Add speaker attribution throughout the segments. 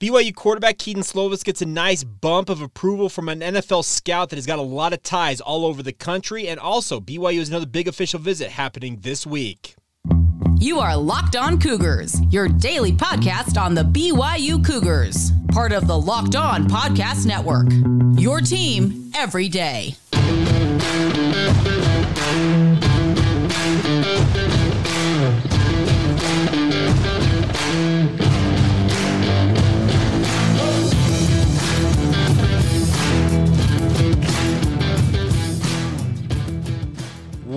Speaker 1: BYU quarterback Kedon Slovis gets a nice bump of approval from an NFL scout that has got a lot of ties all over the country. And also, BYU has another big official visit happening this week.
Speaker 2: You are Locked On Cougars, your daily podcast on the BYU Cougars, part of the Locked On Podcast Network. Your team every day.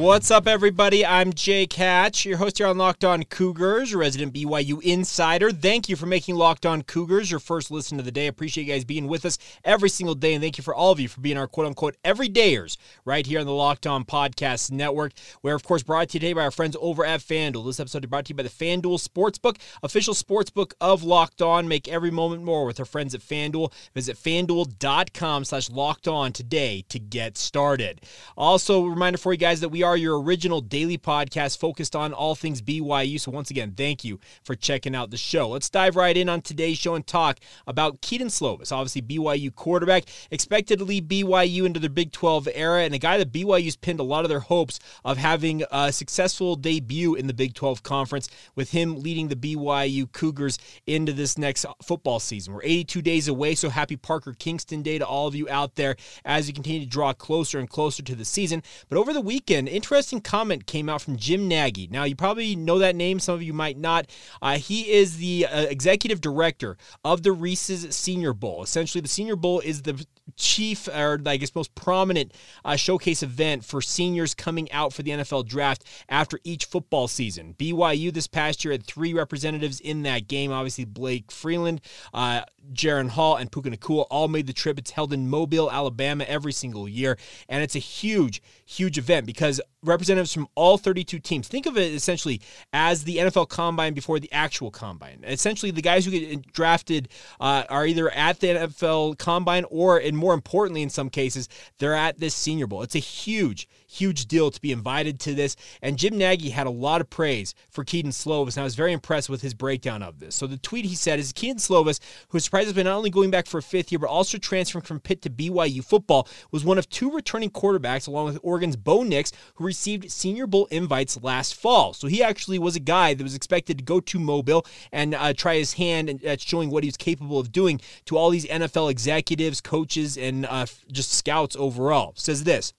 Speaker 1: What's up, everybody? I'm Jake Hatch, your host here on Locked On Cougars, resident BYU insider. Thank you for making Locked On Cougars your first listen of the day. Appreciate you guys being with us every single day, and thank you for all of you for being our quote unquote everydayers right here on the Locked On Podcast Network. We're, of course, brought to you today by our friends over at FanDuel. This episode is brought to you by the FanDuel Sportsbook, official sportsbook of Locked On. Make every moment more with our friends at FanDuel. Visit fanduel.com slash locked on today to get started. Also, a reminder for you guys that we are are your original daily podcast focused on all things BYU. So, once again, thank you for checking out the show. Let's dive right in on today's show and talk about Kedon Slovis, obviously BYU quarterback, expected to lead BYU into their Big 12 era, and a guy that BYU's pinned a lot of their hopes of having a successful debut in the Big 12 conference with him leading the BYU Cougars into this next football season. We're 82 days away, so happy Parker Kingston Day to all of you out there as you continue to draw closer and closer to the season. But over the weekend, interesting comment came out from Jim Nagy. Now, you probably know that name, some of you might not. Uh, he is the uh, executive director of the Reese's Senior Bowl. Essentially, the Senior Bowl is the chief or I guess most prominent uh, showcase event for seniors coming out for the NFL draft after each football season. BYU this past year had three representatives in that game. Obviously, Blake Freeland, uh, Jaren Hall, and Puka Nacua all made the trip. It's held in Mobile, Alabama every single year, and it's a huge, huge event because representatives from all 32 teams. Think of it essentially as the NFL Combine before the actual Combine. Essentially, the guys who get drafted uh, are either at the NFL Combine or, and more importantly, in some cases, they're at this Senior Bowl. It's a huge, huge deal to be invited to this. And Jim Nagy had a lot of praise for Kedon Slovis, and I was very impressed with his breakdown of this. So the tweet he said is Kedon Slovis, who surprises me not only going back for a fifth year, but also transferring from Pitt to BYU football, was one of two returning quarterbacks, along with Oregon's Bo Nix, who received Senior Bowl invites last fall. So he actually was a guy that was expected to go to Mobile and uh, try his hand at showing what he was capable of doing to all these NFL executives, coaches, and uh, just scouts overall. Says this.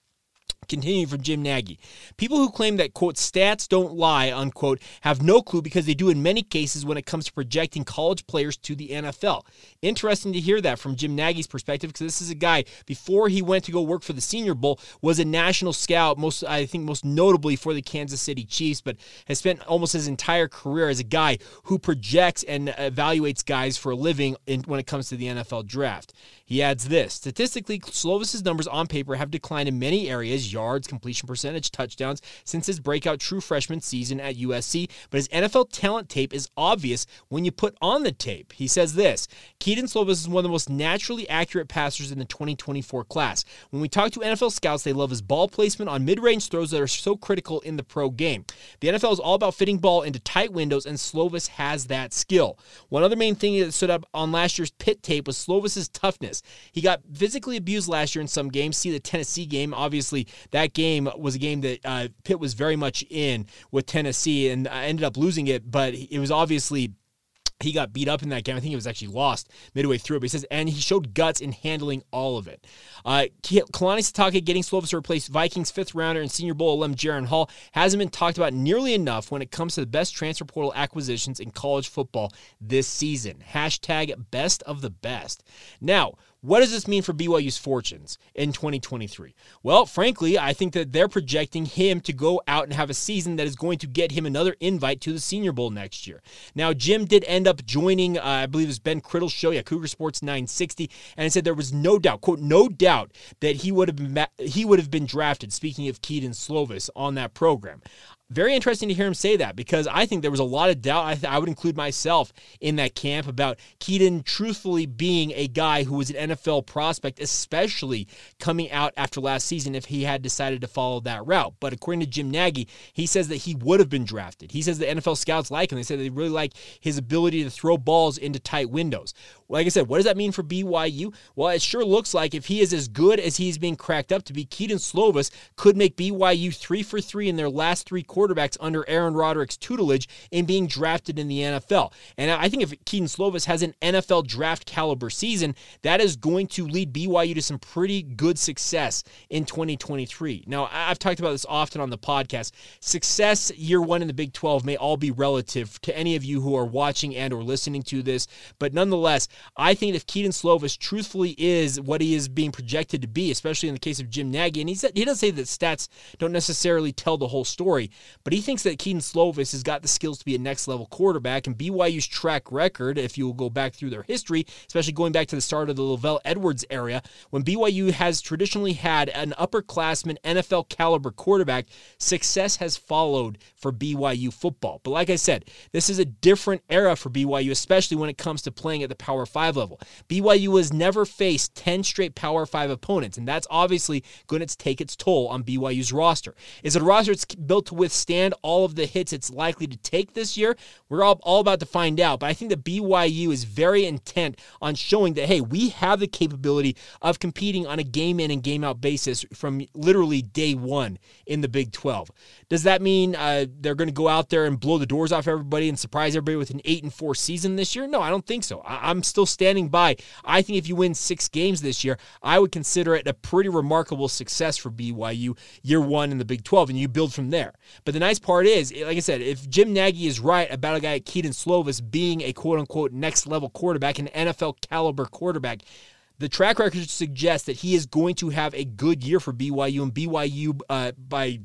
Speaker 1: Continuing from Jim Nagy. People who claim that, quote, stats don't lie, unquote, have no clue because they do in many cases when it comes to projecting college players to the NFL. Interesting to hear that from Jim Nagy's perspective because this is a guy, before he went to go work for the Senior Bowl, was a national scout, most, I think, most notably for the Kansas City Chiefs, but has spent almost his entire career as a guy who projects and evaluates guys for a living in, when it comes to the NFL draft. He adds this Statistically, Slovis's numbers on paper have declined in many areas yards, completion percentage, touchdowns since his breakout true freshman season at USC, but his NFL talent tape is obvious when you put on the tape. He says this Kedon Slovis is one of the most naturally accurate passers in the 2024 class. When we talk to NFL scouts, they love his ball placement on mid range throws that are so critical in the pro game. The NFL is all about fitting ball into tight windows, and Slovis has that skill. One other main thing that stood up on last year's Pitt tape was Slovis's toughness. He got physically abused last year in some games. See the Tennessee game. Obviously, that game was a game that uh, Pitt was very much in with Tennessee and I ended up losing it, but it was obviously he got beat up in that game. I think he was actually lost midway through. But he says, and he showed guts in handling all of it. Uh, Kalani Sitake getting Slovis to replace Vikings fifth rounder and Senior Bowl alum Jaren Hall hasn't been talked about nearly enough when it comes to the best transfer portal acquisitions in college football this season. Hashtag best of the best. Now, What does this mean for BYU's fortunes in 2023? Well, frankly, I think that they're projecting him to go out and have a season that is going to get him another invite to the Senior Bowl next year. Now, Jim did end up joining, uh, I believe it was Ben Criddle's show, yeah, Cougar Sports 960, and he said there was no doubt, quote, no doubt that he would have been, he would have been drafted. Speaking of Kedon Slovis on that program. Very interesting to hear him say that because I think there was a lot of doubt. I, th- I would include myself in that camp about Kedon truthfully being a guy who was an NFL prospect, especially coming out after last season if he had decided to follow that route. But according to Jim Nagy, he says that he would have been drafted. He says the NFL scouts like him. They say they really like his ability to throw balls into tight windows. Like I said, what does that mean for BYU? Well, it sure looks like if he is as good as he's being cracked up to be, Kedon Slovis could make BYU three for three in their last three quarterbacks under Aaron Roderick's tutelage in being drafted in the NFL. And I think if Kedon Slovis has an NFL draft caliber season, that is going to lead BYU to some pretty good success in 2023. Now, I've talked about this often on the podcast. Success year one in the Big 12 may all be relative to any of you who are watching and or listening to this, but nonetheless, I think if Kedon Slovis truthfully is what he is being projected to be, especially in the case of Jim Nagy, and he said he doesn't say that stats don't necessarily tell the whole story, but he thinks that Kedon Slovis has got the skills to be a next level quarterback. And BYU's track record, if you will go back through their history, especially going back to the start of the LaVell Edwards area, when BYU has traditionally had an upperclassman NFL caliber quarterback, success has followed for BYU football. But like I said, this is a different era for BYU, especially when it comes to playing at the Power 5 level. BYU has never faced 10 straight Power 5 opponents, and that's obviously going to take its toll on BYU's roster. Is it a roster that's built to withstand all of the hits it's likely to take this year? We're all, all about to find out, but I think that BYU is very intent on showing that, hey, we have the capability of competing on a game in and game out basis from literally day one in the Big 12. Does that mean uh, they're going to go out there and blow the doors off everybody and surprise everybody with an 8 and 4 season this year? No, I don't think so. I- I'm still standing by. I think if you win six games this year, I would consider it a pretty remarkable success for BYU year one in the Big 12, and you build from there. But the nice part is, like I said, if Jim Nagy is right about a guy like Kedon Slovis being a quote unquote next level quarterback, an NFL caliber quarterback, the track record suggests that he is going to have a good year for BYU, and BYU uh, by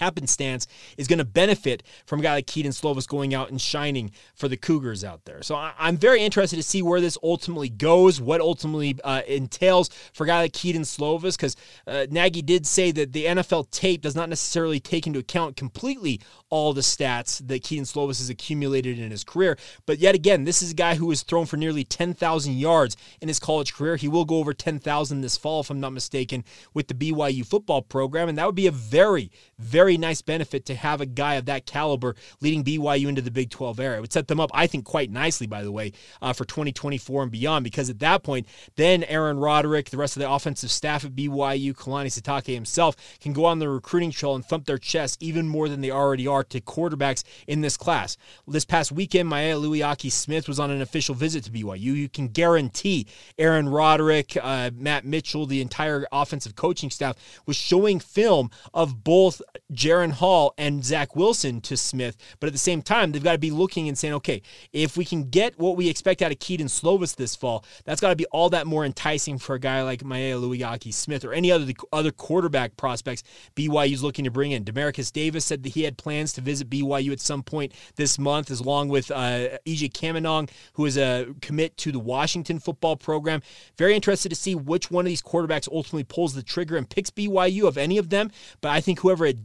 Speaker 1: happenstance is going to benefit from a guy like Kedon Slovis going out and shining for the Cougars out there. So I, am very interested to see where this ultimately goes, what ultimately uh, entails for a guy like Kedon Slovis, because uh, Nagy did say that the NFL tape does not necessarily take into account completely all the stats that Kedon Slovis has accumulated in his career. But yet again, this is a guy who has thrown for nearly 10,000 yards in his college career. He will go over 10,000 this fall, if I'm not mistaken, with the BYU football program. And that would be a very, very nice benefit to have a guy of that caliber leading BYU into the Big 12 era. It would set them up, I think, quite nicely, by the way, uh, for 2024 and beyond, because at that point, then Aaron Roderick, the rest of the offensive staff at BYU, Kalani Sitake himself, can go on the recruiting trail and thump their chest even more than they already are to quarterbacks in this class. This past weekend, Maealiuaki Smith was on an official visit to BYU. You can guarantee Aaron Roderick, uh, Matt Mitchell, the entire offensive coaching staff was showing film of both Jaren Hall and Zach Wilson to Smith. But at the same time, they've got to be looking and saying, okay, if we can get what we expect out of Kedon Slovis this fall, that's got to be all that more enticing for a guy like Maealiuaki Smith or any other other quarterback prospects BYU's looking to bring in. Demarcus Davis said that he had plans to visit BYU at some point this month, as along with uh, EJ Caminong, who is a commit to the Washington football program. Very interested to see which one of these quarterbacks ultimately pulls the trigger and picks BYU of any of them. But I think whoever it,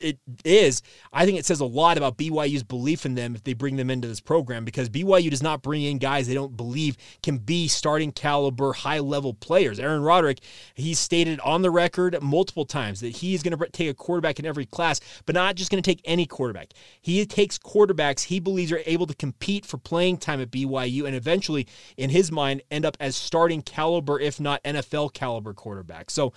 Speaker 1: it is, I think it says a lot about BYU's belief in them if they bring them into this program because BYU does not bring in guys they don't believe can be starting caliber, high level players. Aaron Roderick, he's stated on the record multiple times that he's going to take a quarterback in every class, but not just going to take any quarterback. He takes quarterbacks he believes are able to compete for playing time at BYU and eventually, in his mind, end up as starting caliber, if not NFL caliber quarterbacks. So,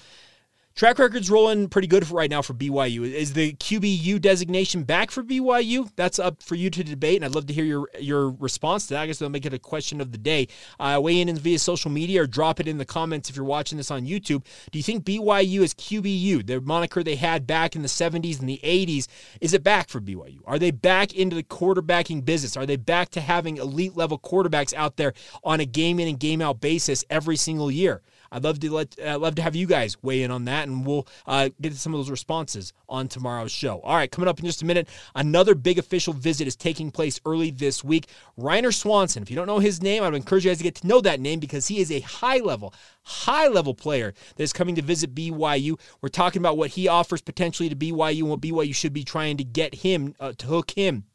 Speaker 1: Track record's rolling pretty good for right now for BYU. Is the QBU designation back for BYU? That's up for you to debate, and I'd love to hear your your response to that. I guess I'll make it a question of the day. Uh, weigh in via social media or drop it in the comments if you're watching this on YouTube. Do you think BYU is QBU, the moniker they had back in the 70s and the 80s, is it back for BYU? Are they back into the quarterbacking business? Are they back to having elite level quarterbacks out there on a game in and game out basis every single year? I'd love to let uh, love to have you guys weigh in on that, and we'll uh, get to some of those responses on tomorrow's show. All right, coming up in just a minute, another big official visit is taking place early this week. Ryner Swanson. If you don't know his name, I would encourage you guys to get to know that name because he is a high level, high level player that is coming to visit BYU. We're talking about what he offers potentially to BYU and what BYU should be trying to get him uh, to hook him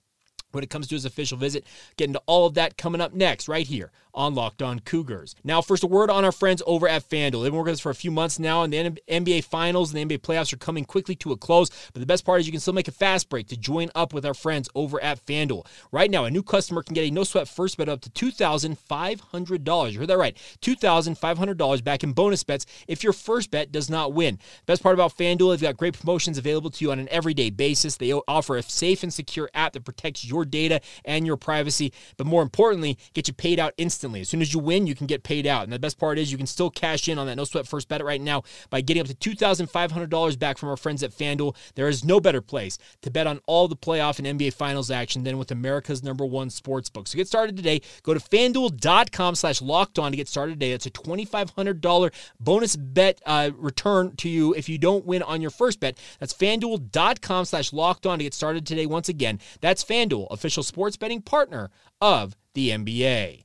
Speaker 1: when it comes to his official visit. Get into all of that coming up next, right here on Locked On Cougars. Now, first, a word on our friends over at FanDuel. They've been working with us for a few months now, and the NBA Finals and the NBA playoffs are coming quickly to a close. But the best part is you can still make a fast break to join up with our friends over at FanDuel. Right now, a new customer can get a no sweat first bet up to $2,500. You heard that right. $2,500 back in bonus bets if your first bet does not win. Best part about FanDuel, they've got great promotions available to you on an everyday basis. They offer a safe and secure app that protects your data and your privacy, but more importantly, get you paid out instantly instantly. As soon as you win, you can get paid out. And the best part is you can still cash in on that no sweat first bet right now by getting up to $2,500 back from our friends at FanDuel. There is no better place to bet on all the playoff and NBA Finals action than with America's number one sports book. So get started today. Go to fanduel.com slash locked on to get started today. That's a $2,500 bonus bet uh, return to you if you don't win on your first bet. That's fanduel.com slash locked on to get started today. Once again, that's FanDuel, official sports betting partner of the NBA.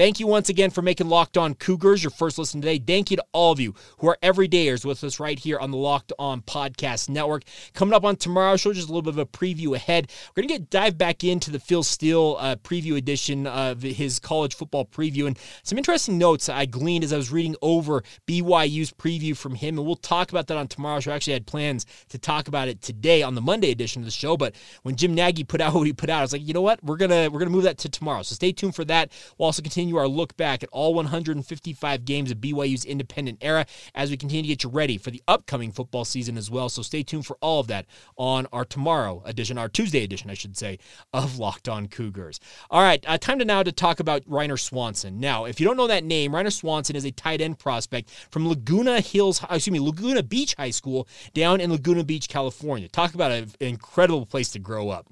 Speaker 1: Thank you once again for making Locked On Cougars your first listen today. Thank you to all of you who are everydayers with us right here on the Locked On Podcast Network. Coming up on tomorrow's show, just a little bit of a preview ahead. We're going to get dive back into the Phil Steele uh, preview edition of his college football preview and some interesting notes I gleaned as I was reading over BYU's preview from him. And we'll talk about that on tomorrow's show. I actually had plans to talk about it today on the Monday edition of the show, but when Jim Nagy put out what he put out, I was like, you know what? We're gonna we're gonna move that to tomorrow. So stay tuned for that. We'll also continue continue our look back at all 155 games of BYU's independent era as we continue to get you ready for the upcoming football season as well. So stay tuned for all of that on our tomorrow edition, our Tuesday edition, I should say, of Locked On Cougars. All right, uh, time to now to talk about Ryner Swanson. Now, if you don't know that name, Ryner Swanson is a tight end prospect from Laguna Hills, excuse me, Laguna Beach High School down in Laguna Beach, California. Talk about an incredible place to grow up.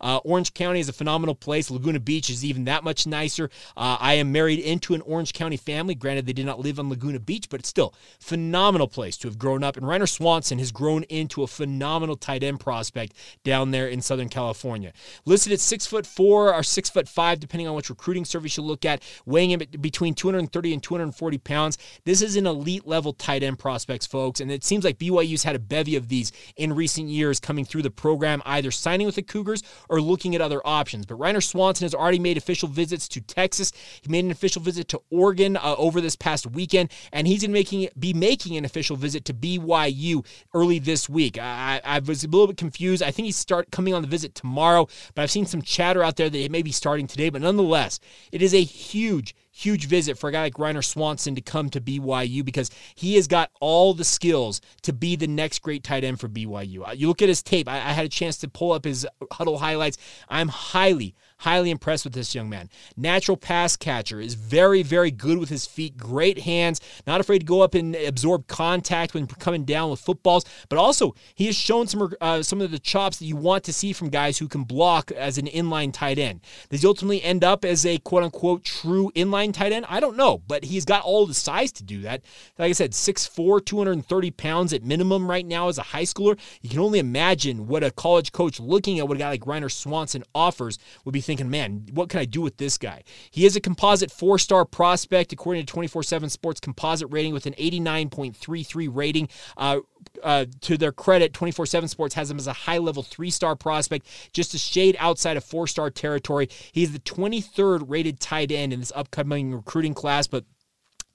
Speaker 1: Uh, Orange County is a phenomenal place. Laguna Beach is even that much nicer. Uh, I am am married into an Orange County family. Granted, they did not live on Laguna Beach, but it's still phenomenal place to have grown up. And Ryner Swanson has grown into a phenomenal tight end prospect down there in Southern California. Listed at six foot four or six foot five, depending on which recruiting service you look at, weighing in between 230 and 240 pounds. This is an elite level tight end prospects, folks. And it seems like BYU's had a bevy of these in recent years coming through the program, either signing with the Cougars or looking at other options. But Ryner Swanson has already made official visits to Texas. He made an official visit to Oregon uh, over this past weekend, and he's going to making be making an official visit to BYU early this week. I, I was a little bit confused. I think he's start coming on the visit tomorrow, but I've seen some chatter out there that it may be starting today. But nonetheless, it is a huge huge visit for a guy like Ryner Swanson to come to BYU because he has got all the skills to be the next great tight end for BYU. Uh, you look at his tape, I, I had a chance to pull up his Hudl highlights. I'm highly, highly impressed with this young man. Natural pass catcher is very, very good with his feet, great hands, not afraid to go up and absorb contact when coming down with footballs, but also he has shown some uh, some of the chops that you want to see from guys who can block as an inline tight end. Does he ultimately end up as a quote unquote true inline tight end? I don't know, but he's got all the size to do that. Like I said, 6'4, 230 pounds at minimum right now as a high schooler. You can only imagine what a college coach looking at what a guy like Ryner Swanson offers would be thinking, man, what can I do with this guy? He is a composite four star prospect, according to 24 7 Sports composite rating with an 89.33 rating. Uh, uh, to their credit, 24 7 Sports has him as a high level three star prospect, just a shade outside of four star territory. He's the 23rd rated tight end in this upcoming recruiting class, but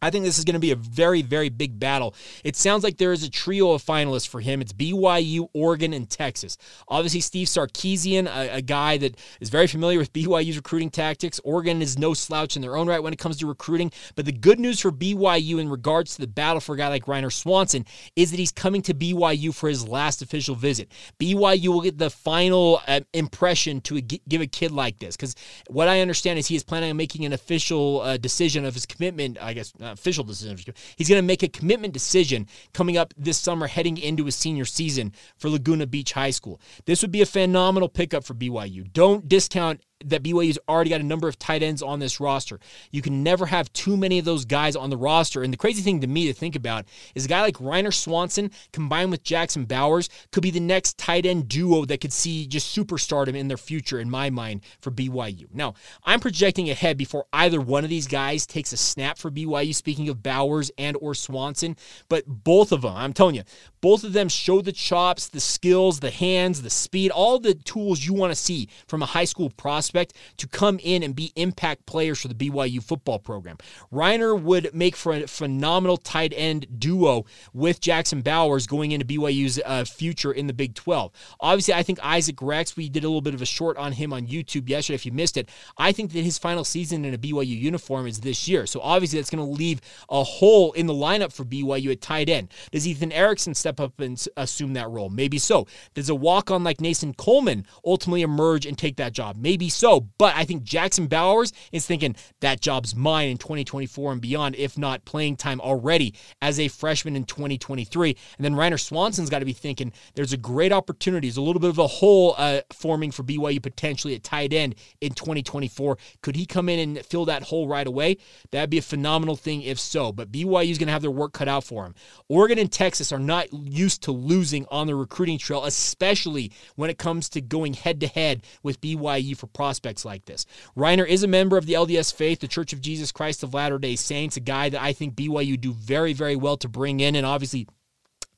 Speaker 1: I think this is going to be a very, very big battle. It sounds like there is a trio of finalists for him. It's BYU, Oregon, and Texas. Obviously, Steve Sarkisian, a, a, guy that is very familiar with BYU's recruiting tactics. Oregon is no slouch in their own right when it comes to recruiting. But the good news for BYU in regards to the battle for a guy like Ryner Swanson is that he's coming to BYU for his last official visit. BYU will get the final uh, impression to give a kid like this. Because what I understand is he is planning on making an official uh, decision of his commitment, I guess Uh, official decision. He's going to make a commitment decision coming up this summer, heading into his senior season for Laguna Beach High School. This would be a phenomenal pickup for BYU. Don't discount that BYU's already got a number of tight ends on this roster. You can never have too many of those guys on the roster. And the crazy thing to me to think about is a guy like Ryner Swanson combined with Jackson Bowers could be the next tight end duo that could see just superstardom in their future, in my mind, for BYU. Now, I'm projecting ahead before either one of these guys takes a snap for BYU, speaking of Bowers and or Swanson, but both of them, I'm telling you, both of them show the chops, the skills, the hands, the speed, all the tools you want to see from a high school prospect prospect to come in and be impact players for the BYU football program. Ryner would make for a phenomenal tight end duo with Jackson Bowers going into BYU's uh, future in the Big 12. Obviously, I think Isaac Rex, we did a little bit of a short on him on YouTube yesterday if you missed it. I think that his final season in a BYU uniform is this year. So obviously, that's going to leave a hole in the lineup for BYU at tight end. Does Ethan Erickson step up and assume that role? Maybe so. Does a walk on like Nathan Coleman ultimately emerge and take that job? Maybe so. But I think Jackson Bowers is thinking that job's mine in 2024 and beyond, if not playing time already as a freshman in 2023. And then Ryner Swanson's got to be thinking there's a great opportunity. There's a little bit of a hole uh, forming for BYU potentially at tight end in 2024. Could he come in and fill that hole right away? That'd be a phenomenal thing if so. But BYU's going to have their work cut out for him. Oregon and Texas are not used to losing on the recruiting trail, especially when it comes to going head to head with BYU for prospects like this. Ryner is a member of the LDS faith, the Church of Jesus Christ of Latter day Saints, a guy that I think BYU do very, very well to bring in. And obviously,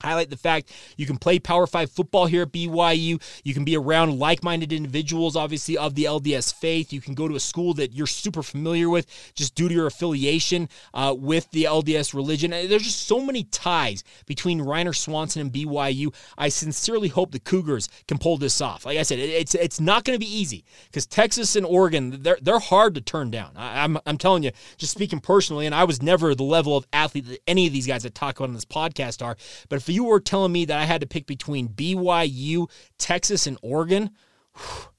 Speaker 1: highlight the fact you can play Power 5 football here at BYU. You can be around like minded individuals, obviously, of the LDS faith. You can go to a school that you're super familiar with just due to your affiliation uh, with the LDS religion. There's just so many ties between Ryner Swanson and BYU. I sincerely hope the Cougars can pull this off. Like I said, it's it's not going to be easy because Texas and Oregon, they're, they're hard to turn down. I, I'm, I'm telling you, just speaking personally, and I was never the level of athlete that any of these guys that talk about on this podcast are, but if you were telling me that I had to pick between BYU, Texas, and Oregon,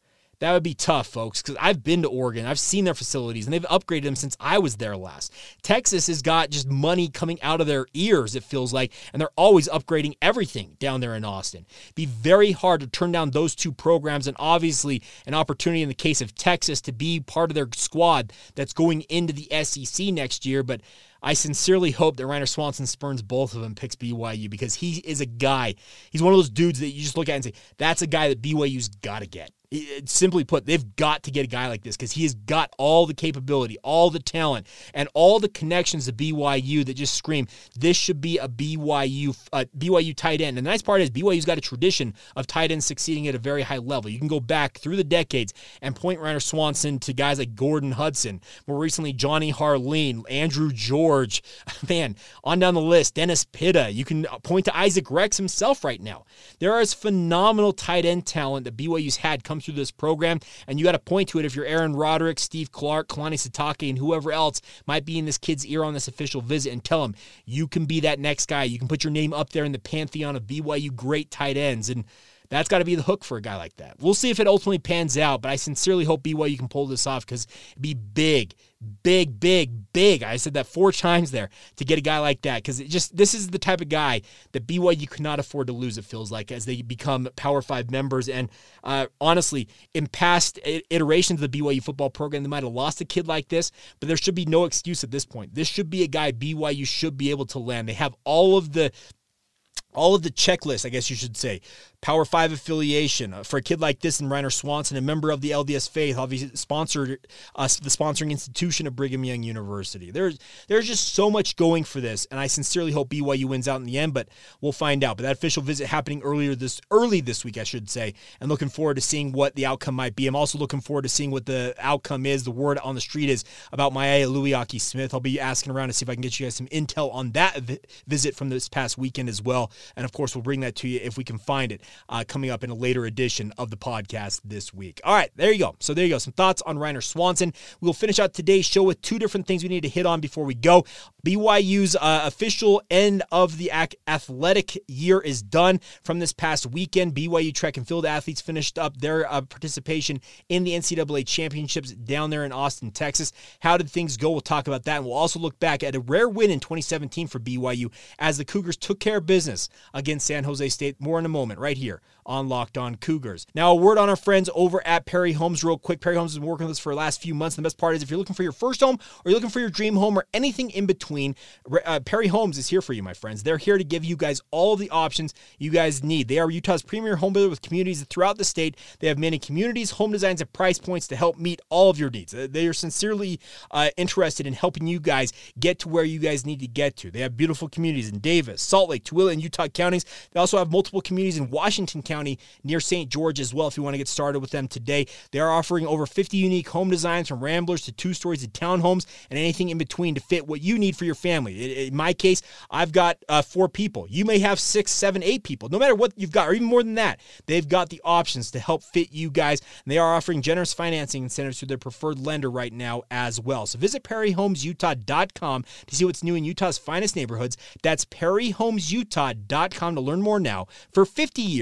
Speaker 1: that would be tough, folks, because I've been to Oregon. I've seen their facilities, and they've upgraded them since I was there last. Texas has got just money coming out of their ears, it feels like, and they're always upgrading everything down there in Austin. It'd be very hard to turn down those two programs, and obviously an opportunity in the case of Texas to be part of their squad that's going into the SEC next year. But I sincerely hope that Ryner Swanson spurns both of them, picks BYU because he is a guy. He's one of those dudes that you just look at and say, that's a guy that BYU's got to get. Simply put, they've got to get a guy like this because he has got all the capability, all the talent, and all the connections to BYU that just scream this should be a BYU uh, BYU tight end. And the nice part is BYU's got a tradition of tight ends succeeding at a very high level. You can go back through the decades and point Ryner Swanson to guys like Gordon Hudson, more recently Johnny Harline, Andrew George, man, on down the list, Dennis Pitta. You can point to Isaac Rex himself right now. There is phenomenal tight end talent that BYU's had come through this program, and you got to point to it if you're Aaron Roderick, Steve Clark, Kalani Sitake, and whoever else might be in this kid's ear on this official visit and tell him you can be that next guy. You can put your name up there in the pantheon of BYU great tight ends. And that's got to be the hook for a guy like that. We'll see if it ultimately pans out, but I sincerely hope BYU can pull this off because it'd be big, big, big, big. I said that four times there to get a guy like that because it just this is the type of guy that BYU could not afford to lose. It feels like as they become Power Five members, and uh, honestly, in past iterations of the BYU football program, they might have lost a kid like this, but there should be no excuse at this point. This should be a guy BYU should be able to land. They have all of the all of the checklists, I guess you should say, Power Five affiliation uh, for a kid like this and Ryner Swanson, a member of the LDS faith, obviously sponsored us the sponsoring institution of Brigham Young University. There's there's just so much going for this, and I sincerely hope BYU wins out in the end, but we'll find out. But that official visit happening earlier this early this week, I should say, and looking forward to seeing what the outcome might be. I'm also looking forward to seeing what the outcome is. The word on the street is about Maealiuaki Smith. I'll be asking around to see if I can get you guys some intel on that vi- visit from this past weekend as well, and of course we'll bring that to you if we can find it uh, coming up in a later edition of the podcast this week. All right, there you go. So there you go. Some thoughts on Ryner Swanson. We'll finish out today's show with two different things we need to hit on before we go. BYU's uh, official end of the athletic year is done from this past weekend. BYU track and field athletes finished up their uh, participation in the NCAA championships down there in Austin, Texas. How did things go? We'll talk about that. And we'll also look back at a rare win in 2017 for BYU as the Cougars took care of business against San Jose State. More in a moment, right here on Locked On Cougars. Now, a word on our friends over at Perry Homes, real quick. Perry Homes has been working with us for the last few months. The best part is if you're looking for your first home or you're looking for your dream home or anything in between, uh, Perry Homes is here for you, my friends. They're here to give you guys all the options you guys need. They are Utah's premier home builder with communities throughout the state. They have many communities, home designs, and price points to help meet all of your needs. Uh, they are sincerely uh, interested in helping you guys get to where you guys need to get to. They have beautiful communities in Davis, Salt Lake, Tooele, and Utah counties. They also have multiple communities in Washington County near St. George as well if you want to get started with them today. They are offering over 50 unique home designs from ramblers to two stories to townhomes and anything in between to fit what you need for your family. In my case, I've got uh, four people. You may have six, seven, eight people. No matter what you've got, or even more than that, they've got the options to help fit you guys. And they are offering generous financing incentives to their preferred lender right now as well. So visit PerryHomesUtah.com to see what's new in Utah's finest neighborhoods. That's PerryHomesUtah.com to learn more now. For 50 years,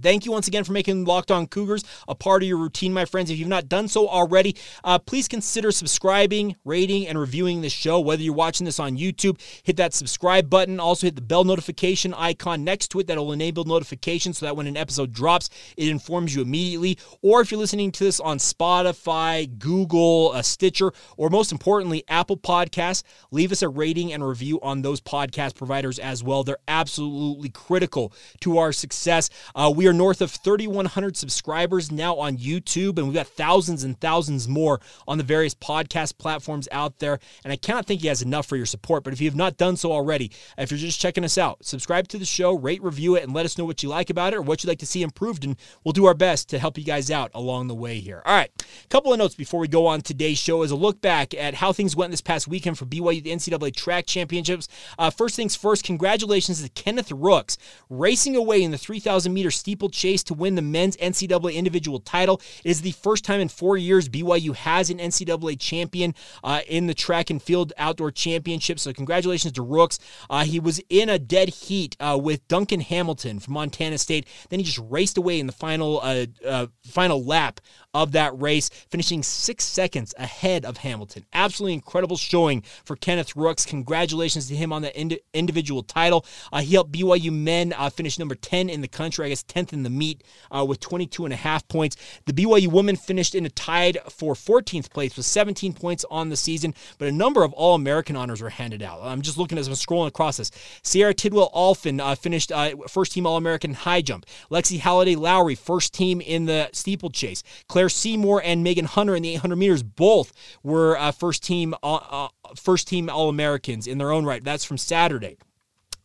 Speaker 1: Thank you once again for making Locked On Cougars a part of your routine, my friends. If you've not done so already, uh, please consider subscribing, rating, and reviewing this show. Whether you're watching this on YouTube, hit that subscribe button. Also, hit the bell notification icon next to it that will enable notifications so that when an episode drops, it informs you immediately. Or if you're listening to this on Spotify, Google, uh, Stitcher, or most importantly, Apple Podcasts, leave us a rating and review on those podcast providers as well. They're absolutely critical to our success. Uh, we are north of 3,100 subscribers now on YouTube, and we've got thousands and thousands more on the various podcast platforms out there. And I cannot thank you guys enough for your support. But if you have not done so already, if you're just checking us out, subscribe to the show, rate, review it, and let us know what you like about it or what you'd like to see improved. And we'll do our best to help you guys out along the way here. All right, a couple of notes before we go on today's show is a look back at how things went this past weekend for BYU the NCAA track championships. Uh, first things first, congratulations to Kenneth Rooks racing away in the 3,000 meter steep steeplechase to win the men's NCAA individual title. It is the first time in four years BYU has an NCAA champion uh, in the track and field outdoor championship. So congratulations to Rooks. Uh, he was in a dead heat uh, with Duncan Hamilton from Montana State. Then he just raced away in the final uh, uh, final lap of that race, finishing six seconds ahead of Hamilton. Absolutely incredible showing for Kenneth Rooks. Congratulations to him on the ind- individual title. Uh, he helped BYU men uh, finish number 10 in the country, I guess 10th in the meet uh, with 22 and a half points. The BYU women finished in a tied for 14th place with 17 points on the season, but a number of All American honors were handed out. I'm just looking as I'm scrolling across this. Sierra Tidwell Alfin uh, finished uh, first team All American high jump. Lexi Halladay Lowry, first team in the steeplechase. Claire Claire Seymour and Megan Hunter in the 800 meters both were uh, first team uh, uh, first team All Americans in their own right. That's from Saturday.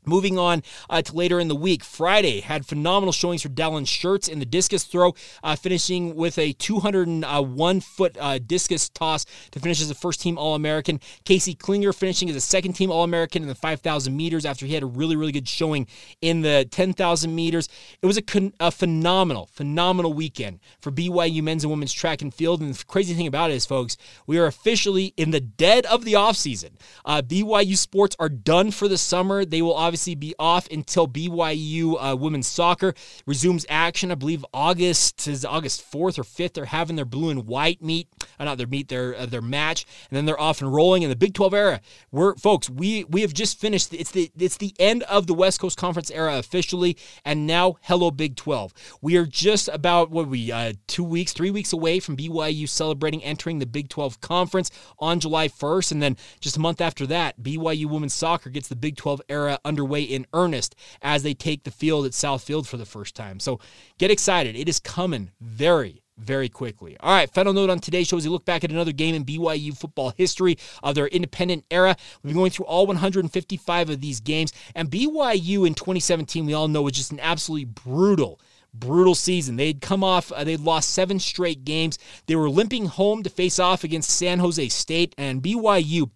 Speaker 1: Moving on uh, to later in the week, Friday had phenomenal showings for Dallin Shurts in the discus throw, uh, finishing with a 201 foot uh, discus toss to finish as a first team All American. Casey Clinger finishing as a second team All American in the 5,000 meters after he had a really, really good showing in the 10,000 meters. It was a, con- a phenomenal, phenomenal weekend for BYU men's and women's track and field. And the crazy thing about it is, folks, we are officially in the dead of the offseason. Uh, BYU sports are done for the summer. They will obviously obviously be off until BYU uh, women's soccer resumes action. I believe August is August 4th or 5th. They're having their blue and white meet, uh, not their meet, their uh, their match, and then they're off and rolling in the Big 12 era. We're folks, we we have just finished. It's the it's the end of the West Coast Conference era officially, and now hello Big 12. We are just about what we uh, two weeks, three weeks away from BYU celebrating entering the Big 12 Conference on July 1st, and then just a month after that, BYU women's soccer gets the Big 12 era under underway in earnest as they take the field at South Field for the first time. So get excited. It is coming very, very quickly. All right, final note on today's show is we look back at another game in BYU football history of their independent era. We've been going through all 155 of these games, and BYU in 2017, we all know, was just an absolutely brutal brutal season. They'd come off, uh, they'd lost seven straight games. They were limping home to face off against San Jose State, and BYU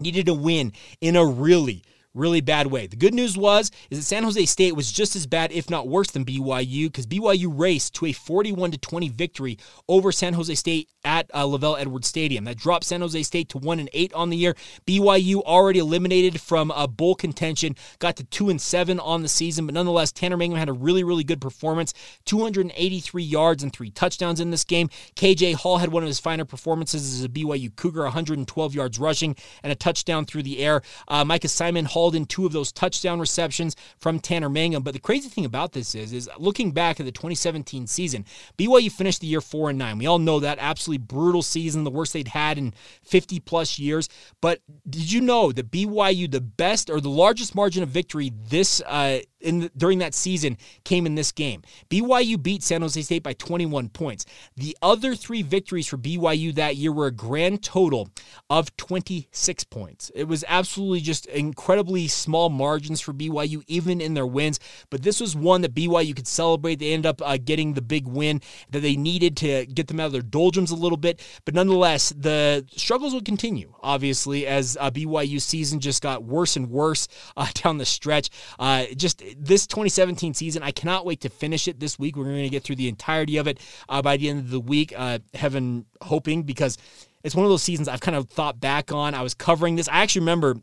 Speaker 1: needed a win in a really, really bad way. The good news was is that San Jose State was just as bad, if not worse, than BYU because BYU raced to a 41 to 20 victory over San Jose State at uh, LaVell Edwards Stadium. That dropped San Jose State to one and eight on the year. BYU already eliminated from a bowl contention, got to two and seven on the season, but nonetheless, Tanner Mangum had a really really good performance, 283 yards and three touchdowns in this game. KJ Hall had one of his finer performances as a BYU Cougar, 112 yards rushing and a touchdown through the air. Uh, Micah Simon Hall in two of those touchdown receptions from Tanner Mangum. But the crazy thing about this is, is looking back at the 2017 season, BYU finished the year four and nine. We all know that absolutely brutal season, the worst they'd had in 50 plus years. But did you know that BYU, the best or the largest margin of victory this uh, in during that season came in this game. BYU beat San Jose State by 21 points. The other three victories for BYU that year were a grand total of 26 points. It was absolutely just incredibly small margins for BYU, even in their wins. But this was one that BYU could celebrate. They ended up uh, getting the big win that they needed to get them out of their doldrums a little bit. But nonetheless, the struggles would continue, obviously, as uh, BYU season just got worse and worse uh, down the stretch. Uh, just this 2017 season, I cannot wait to finish it this week. We're going to get through the entirety of it uh, by the end of the week. Uh, heaven hoping because it's one of those seasons I've kind of thought back on. I was covering this. I actually remember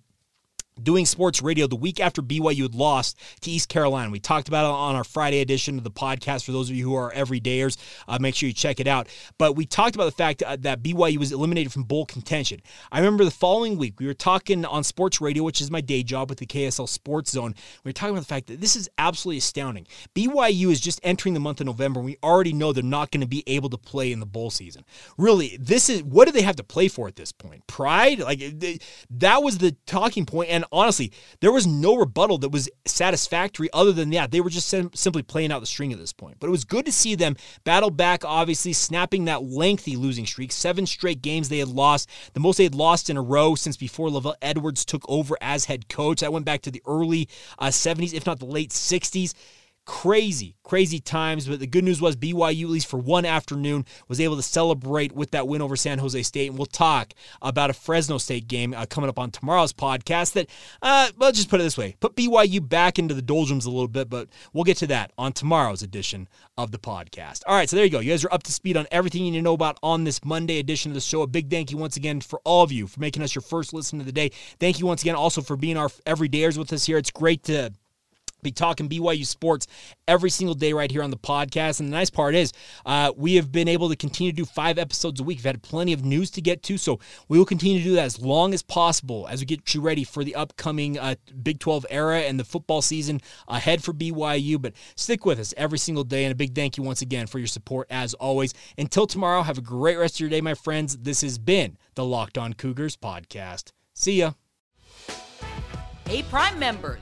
Speaker 1: doing sports radio the week after BYU had lost to East Carolina. We talked about it on our Friday edition of the podcast. For those of you who are everydayers, uh, make sure you check it out. But we talked about the fact uh, that BYU was eliminated from bowl contention. I remember the following week we were talking on sports radio, which is my day job with the KSL Sports Zone. We were talking about the fact that this is absolutely astounding. BYU is just entering the month of November, and we already know they're not going to be able to play in the bowl season. Really, this is what do they have to play for at this point? Pride? Like they, that was the talking point, and honestly, there was no rebuttal that was satisfactory other than that. They were just sim- simply playing out the string at this point. But it was good to see them battle back, obviously, snapping that lengthy losing streak. Seven straight games they had lost, the most they had lost in a row since before LaVell Edwards took over as head coach. That went back to the early uh, 70s, if not the late 60s. Crazy, crazy times. But the good news was BYU, at least for one afternoon, was able to celebrate with that win over San Jose State. And we'll talk about a Fresno State game uh, coming up on tomorrow's podcast that, uh, let's just put it this way put BYU back into the doldrums a little bit, but we'll get to that on tomorrow's edition of the podcast. All right, so there you go. You guys are up to speed on everything you need to know about on this Monday edition of the show. A big thank you once again for all of you for making us your first listen of the day. Thank you once again also for being our everydayers with us here. It's great to be talking BYU sports every single day right here on the podcast. And the nice part is, uh, we have been able to continue to do five episodes a week. We've had plenty of news to get to, so we will continue to do that as long as possible as we get you ready for the upcoming uh, Big 12 era and the football season ahead for BYU. But stick with us every single day, and a big thank you once again for your support as always. Until tomorrow, have a great rest of your day, my friends. This has been the Locked On Cougars podcast. See ya.
Speaker 2: Hey, Prime members